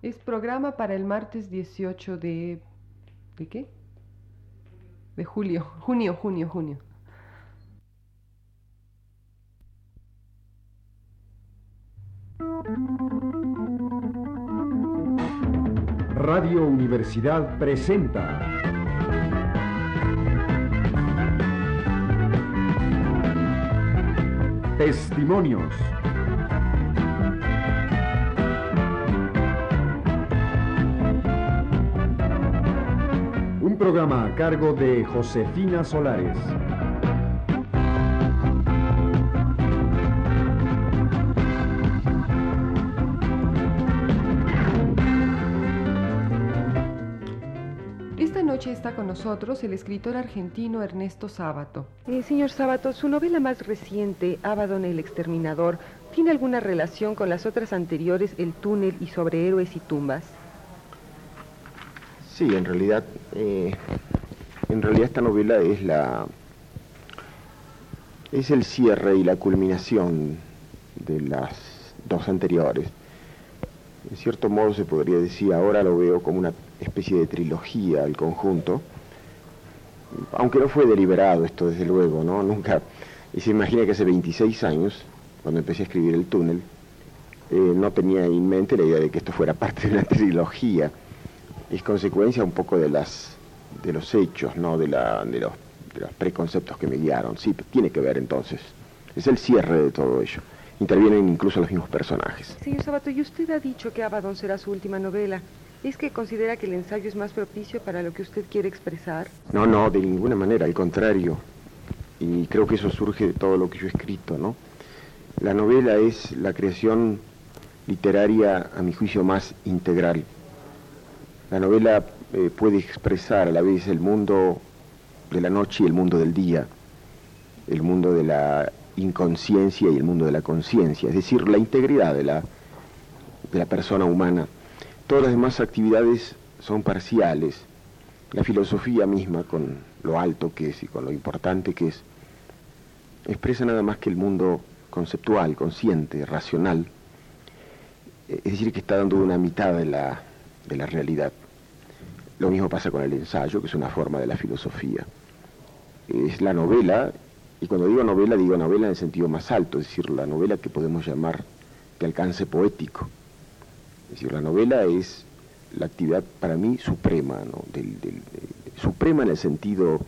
Es programa para el martes 18 de... ¿De qué? De julio, junio, junio, junio. Radio Universidad presenta Testimonios. Un programa a cargo de Josefina Solares. Esta noche está con nosotros el escritor argentino Ernesto Sábato. Eh, señor Sábato, su novela más reciente, Abaddon el Exterminador, ¿tiene alguna relación con las otras anteriores, El Túnel y Sobre Héroes y Tumbas? Sí, en realidad, eh, en realidad esta novela es la es el cierre y la culminación de las dos anteriores. En cierto modo se podría decir, ahora lo veo como una especie de trilogía al conjunto, aunque no fue deliberado esto desde luego, ¿no? Nunca, y se imagina que hace 26 años, cuando empecé a escribir El túnel, eh, no tenía en mente la idea de que esto fuera parte de una trilogía. Es consecuencia un poco de las de los hechos, ¿no? De, la, de, los, de los preconceptos que me guiaron. Sí, tiene que ver entonces. Es el cierre de todo ello. Intervienen incluso los mismos personajes. Señor Sábato, y usted ha dicho que Abaddon será su última novela. ¿Es que considera que el ensayo es más propicio para lo que usted quiere expresar? No, no, de ninguna manera, al contrario. Y creo que eso surge de todo lo que yo he escrito, ¿no? La novela es la creación literaria, a mi juicio, más integral. La novela eh, puede expresar a la vez el mundo de la noche y el mundo del día, el mundo de la inconsciencia y el mundo de la conciencia, es decir, la integridad de la, de la persona humana. Todas las demás actividades son parciales. La filosofía misma, con lo alto que es y con lo importante que es, expresa nada más que el mundo conceptual, consciente, racional. Es decir, que está dando una mitad de la, de la realidad. Lo mismo pasa con el ensayo, que es una forma de la filosofía. Es la novela, y cuando digo novela, digo novela en el sentido más alto, es decir, la novela que podemos llamar de alcance poético. Es decir, la novela es la actividad para mí suprema, ¿no? del, del, suprema en el sentido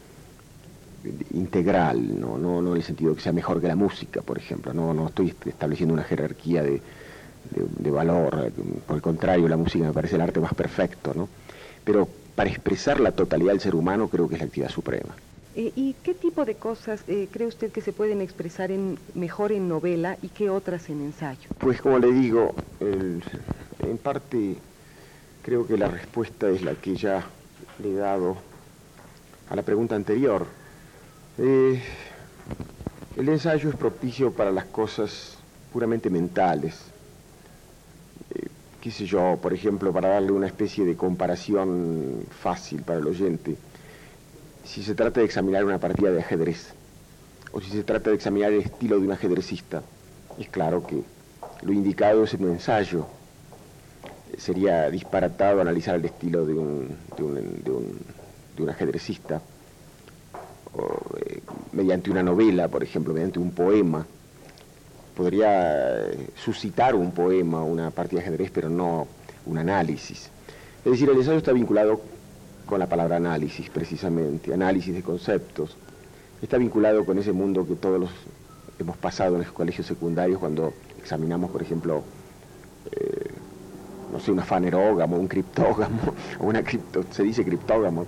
integral, ¿no? No, no en el sentido que sea mejor que la música, por ejemplo. No, no estoy estableciendo una jerarquía de, de, de, valor, por el contrario, la música me parece el arte más perfecto, ¿no? Pero para expresar la totalidad del ser humano creo que es la actividad suprema. Eh, ¿Y qué tipo de cosas eh, cree usted que se pueden expresar en, mejor en novela y qué otras en ensayo? Pues como le digo, el, en parte creo que la respuesta es la que ya le he dado a la pregunta anterior. Eh, el ensayo es propicio para las cosas puramente mentales. Qué sé yo, por ejemplo, para darle una especie de comparación fácil para el oyente. Si se trata de examinar una partida de ajedrez, o si se trata de examinar el estilo de un ajedrecista, es claro que lo indicado es un ensayo, sería disparatado analizar el estilo de un, de un, de un, de un ajedrecista, o, eh, mediante una novela, por ejemplo, mediante un poema. Podría eh, suscitar un poema, una partida de ajedrez, pero no un análisis. Es decir, el ensayo está vinculado con la palabra análisis, precisamente, análisis de conceptos. Está vinculado con ese mundo que todos los hemos pasado en los colegios secundarios cuando examinamos, por ejemplo, eh, no sé, un afanerógamo, un criptógamo, o una cripto, se dice criptógamo,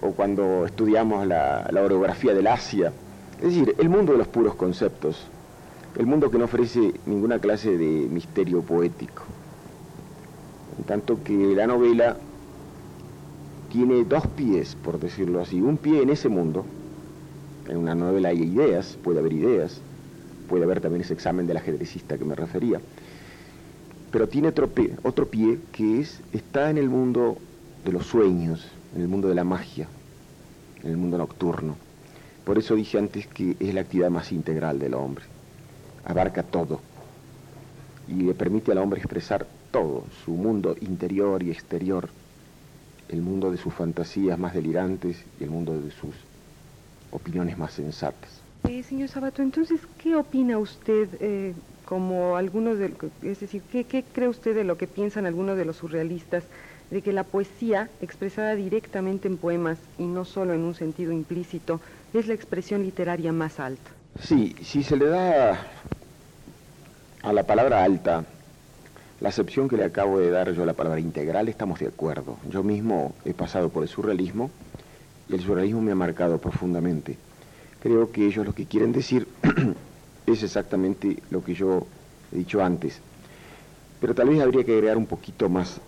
o cuando estudiamos la, la, orografía del Asia. Es decir, el mundo de los puros conceptos, el mundo que no ofrece ninguna clase de misterio poético. En tanto que la novela tiene dos pies, por decirlo así, un pie en ese mundo, en una novela hay ideas, puede haber ideas, puede haber también ese examen del ajedrecista que me refería, pero tiene otro pie, otro pie que es, está en el mundo de los sueños, en el mundo de la magia, en el mundo nocturno. Por eso dije antes que es la actividad más integral del hombre. Abarca todo. y le permite al hombre expresar todo, su mundo interior y exterior, el mundo de sus fantasías más delirantes y el mundo de sus opiniones más sensatas. Eh, señor Sabato, entonces, ¿qué opina usted eh, como algunos de, es decir, ¿qué, ¿qué cree usted de lo que piensan algunos de los surrealistas de que la poesía, expresada directamente en poemas y no solo en un sentido implícito, es la expresión literaria más alta? Sí, si se le da a la palabra alta la acepción que le acabo de dar yo a la palabra integral, estamos de acuerdo. Yo mismo he pasado por el surrealismo y el surrealismo me ha marcado profundamente. Creo que ellos lo que quieren decir es exactamente lo que yo he dicho antes. Pero tal vez habría que agregar un poquito más.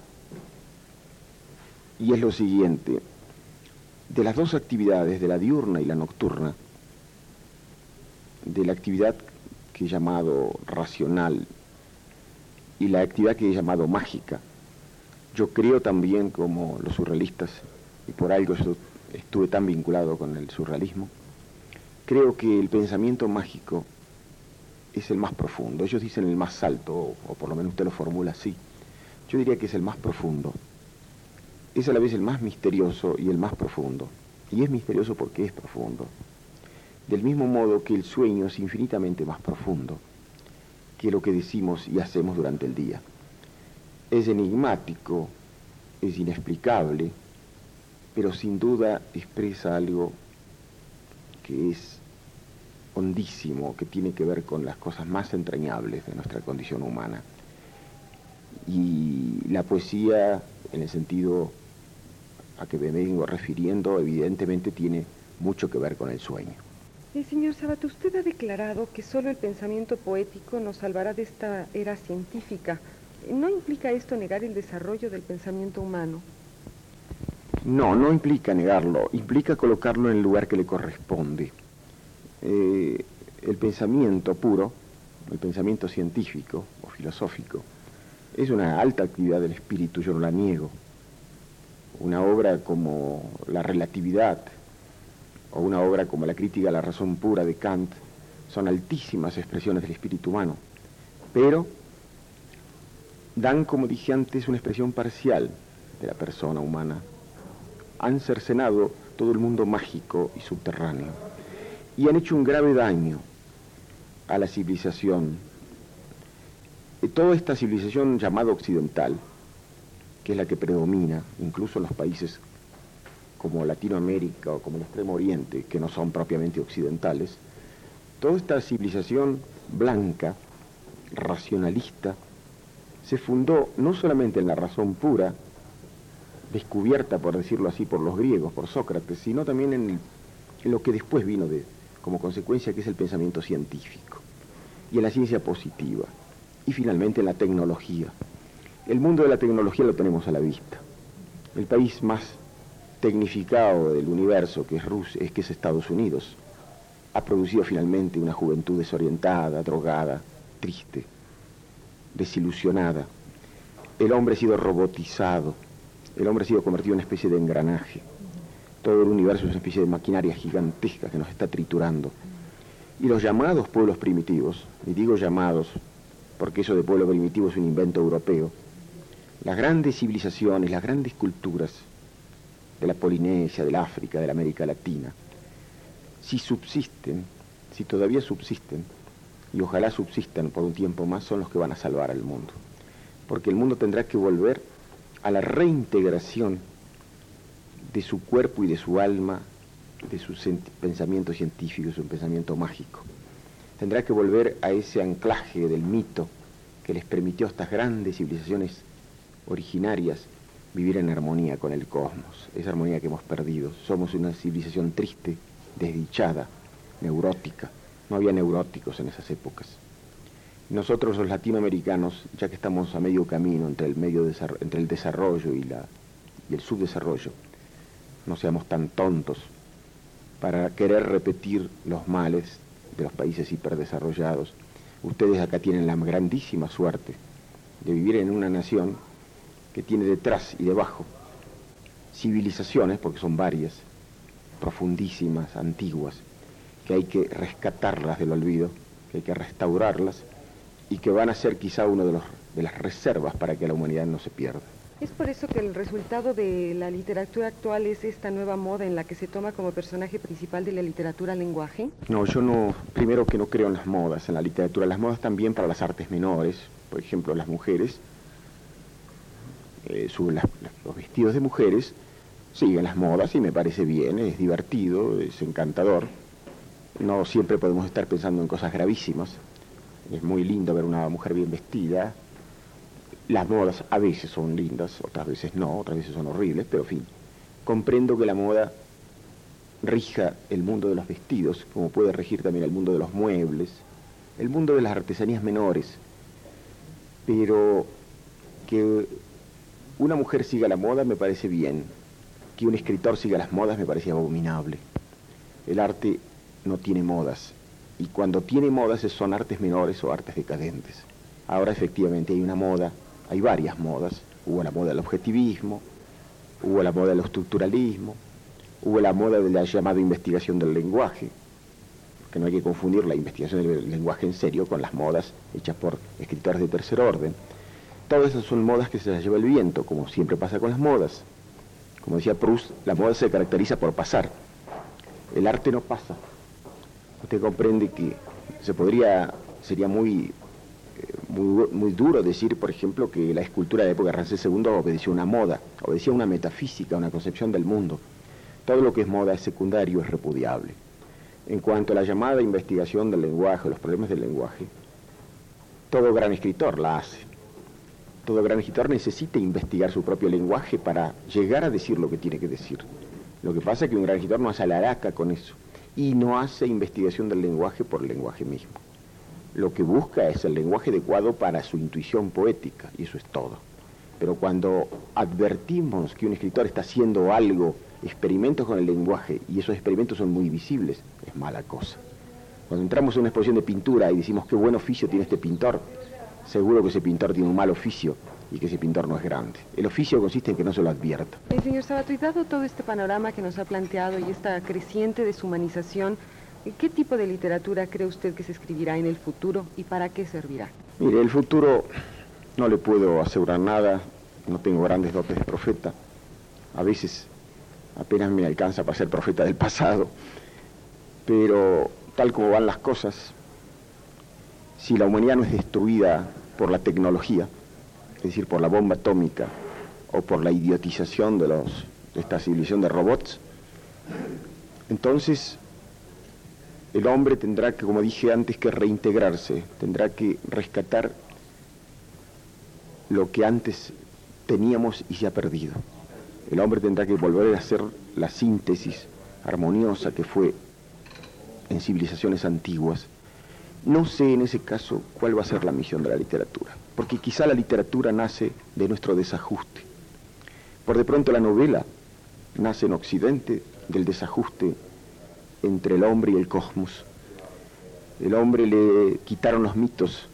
Y es lo siguiente. De las dos actividades, de la diurna y la nocturna, de la actividad que he llamado racional y la actividad que he llamado mágica. Yo creo también, como los surrealistas, y por algo estuve tan vinculado con el surrealismo, creo que el pensamiento mágico es el más profundo. Ellos dicen el más alto, o, por lo menos usted lo formula así. Yo diría que es el más profundo. Es a la vez el más misterioso y el más profundo. Y es misterioso porque es profundo. Del mismo modo que el sueño es infinitamente más profundo que lo que decimos y hacemos durante el día. Es enigmático, es inexplicable, pero sin duda expresa algo que es hondísimo, que tiene que ver con las cosas más entrañables de nuestra condición humana. Y la poesía, en el sentido a que me vengo refiriendo, evidentemente tiene mucho que ver con el sueño. Señor Sabato, usted ha declarado que solo el pensamiento poético nos salvará de esta era científica. ¿No implica esto negar el desarrollo del pensamiento humano? No, no implica negarlo, implica colocarlo en el lugar que le corresponde. Eh, el pensamiento puro, el pensamiento científico o filosófico, es una alta actividad del espíritu, yo no la niego. Una obra como la relatividad, o una obra como la crítica a la razón pura de Kant son altísimas expresiones del espíritu humano, pero dan, como dije antes, una expresión parcial de la persona humana. Han cercenado todo el mundo mágico y subterráneo y han hecho un grave daño a la civilización. Y toda esta civilización llamada occidental, que es la que predomina incluso en los países como Latinoamérica o como el Extremo Oriente, que no son propiamente occidentales, toda esta civilización blanca, racionalista, se fundó no solamente en la razón pura, descubierta, por decirlo así, por los griegos, por Sócrates, sino también en, lo que después vino de, como consecuencia, que es el pensamiento científico, y en la ciencia positiva, y finalmente en la tecnología. El mundo de la tecnología lo tenemos a la vista. El país más tecnificado del universo que es, Rusia, es que es Estados Unidos, ha producido finalmente una juventud desorientada, drogada, triste, desilusionada. El hombre ha sido robotizado, el hombre ha sido convertido en una especie de engranaje. Todo el universo es una especie de maquinaria gigantesca que nos está triturando. Y los llamados pueblos primitivos, y digo llamados porque eso de pueblo primitivo es un invento europeo, las grandes civilizaciones, las grandes culturas, de la Polinesia, del África, de la América Latina, si subsisten, si todavía subsisten, y ojalá subsistan por un tiempo más, son los que van a salvar al mundo. Porque el mundo tendrá que volver a la reintegración de su cuerpo y de su alma, de su pensamiento científico, su pensamiento mágico. Tendrá que volver a ese anclaje del mito que les permitió a estas grandes civilizaciones originarias vivir en armonía con el cosmos, esa armonía que hemos perdido. Somos una civilización triste, desdichada, neurótica. No había neuróticos en esas épocas. Nosotros los latinoamericanos, ya que estamos a medio camino entre el, medio entre el desarrollo y, la, y el subdesarrollo, no seamos tan tontos para querer repetir los males de los países hiperdesarrollados. Ustedes acá tienen la grandísima suerte de vivir en una nación que tiene detrás y debajo civilizaciones, porque son varias, profundísimas, antiguas, que hay que rescatarlas del olvido, que hay que restaurarlas y que van a ser quizá uno de, los, de las reservas para que la humanidad no se pierda. Es por eso que el resultado de la literatura actual es esta nueva moda en la que se toma como personaje principal de la literatura lenguaje. No, yo no, primero que no creo en las modas, en la literatura. Las modas también para las artes menores, por ejemplo, las mujeres, eh, los vestidos de mujeres siguen las modas y me parece bien, es divertido, es encantador. No siempre podemos estar pensando en cosas gravísimas. Es muy lindo ver una mujer bien vestida, las modas a veces son lindas, otras veces no, otras veces son horribles, pero en fin, comprendo que la moda rija el mundo de los vestidos, como puede regir también el mundo de los muebles, el mundo de las artesanías menores, pero que una mujer siga la moda me parece bien, que un escritor siga las modas me parece abominable. El arte no tiene modas, y cuando tiene modas son artes menores o artes decadentes. Ahora efectivamente hay una moda hay varias modas. Hubo la moda del objetivismo, hubo la moda del estructuralismo, hubo la moda de la llamada investigación del lenguaje, que no hay que confundir la investigación del lenguaje en serio con las modas hechas por escritores de tercer orden. Todas esas son modas que se las lleva el viento, como siempre pasa con las modas. Como decía Proust, la moda se caracteriza por pasar. El arte no pasa. Usted comprende que se podría, sería muy muy, duro decir, por ejemplo, que la escultura de época de Ramsés II obedecía una moda, obedecía una metafísica, una concepción del mundo. Todo lo que es moda es secundario, es repudiable. En cuanto a la llamada investigación del lenguaje, los problemas del lenguaje, todo gran escritor la hace. Todo gran escritor necesita investigar su propio lenguaje para llegar a decir lo que tiene que decir. Lo que pasa es que un gran escritor no hace alaraca con eso y no hace investigación del lenguaje por el lenguaje mismo lo que busca es el lenguaje adecuado para su intuición poética, y eso es todo. Pero cuando advertimos que un escritor está haciendo algo, experimentos con el lenguaje, y esos experimentos son muy visibles, es mala cosa. Cuando entramos en una exposición de pintura y decimos qué buen oficio tiene este pintor, seguro que ese pintor tiene un mal oficio y que ese pintor no es grande. El oficio consiste en que no se lo advierta. Eh, señor Sabato, y dado todo este panorama que nos ha planteado y esta creciente deshumanización, ¿Qué tipo de literatura cree usted que se escribirá en el futuro y para qué servirá? Mire, el futuro no le puedo asegurar nada, no tengo grandes dotes de profeta. A veces apenas me alcanza para ser profeta del pasado, pero tal como van las cosas, si la humanidad no es destruida por la tecnología, es decir, por la bomba atómica o por la idiotización de, los, de esta civilización de robots, entonces el hombre tendrá que, como dije antes, que reintegrarse, tendrá que rescatar lo que antes teníamos y se ha perdido. El hombre tendrá que volver a hacer la síntesis armoniosa que fue en civilizaciones antiguas. No sé en ese caso cuál va a ser la misión de la literatura, porque quizá la literatura nace de nuestro desajuste. Por de pronto la novela nace en Occidente del desajuste entre el hombre y el cosmos. El hombre le quitaron los mitos,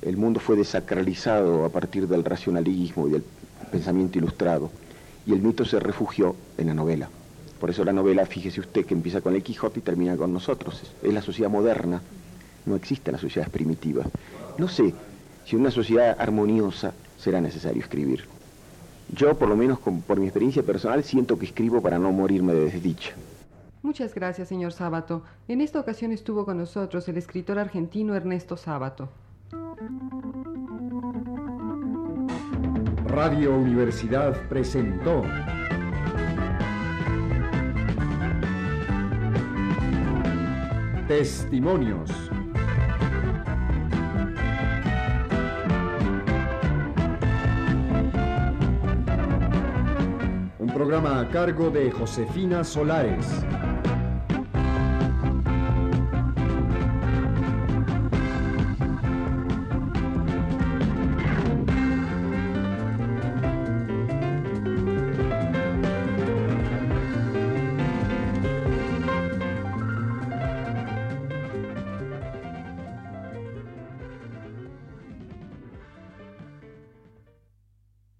el mundo fue desacralizado a partir del racionalismo y del pensamiento ilustrado, y el mito se refugió en la novela. Por eso la novela, fíjese usted, que empieza con el Quijote y termina con nosotros. Es la sociedad moderna, no existen las sociedades primitivas. No sé si en una sociedad armoniosa será necesario escribir. Yo, por lo menos por mi experiencia personal, siento que escribo para no morirme de desdicha. Muchas gracias, señor Sábato. En esta ocasión estuvo con nosotros el escritor argentino Ernesto Sábato. Radio Universidad presentó Testimonios. Programa a cargo de Josefina Solares.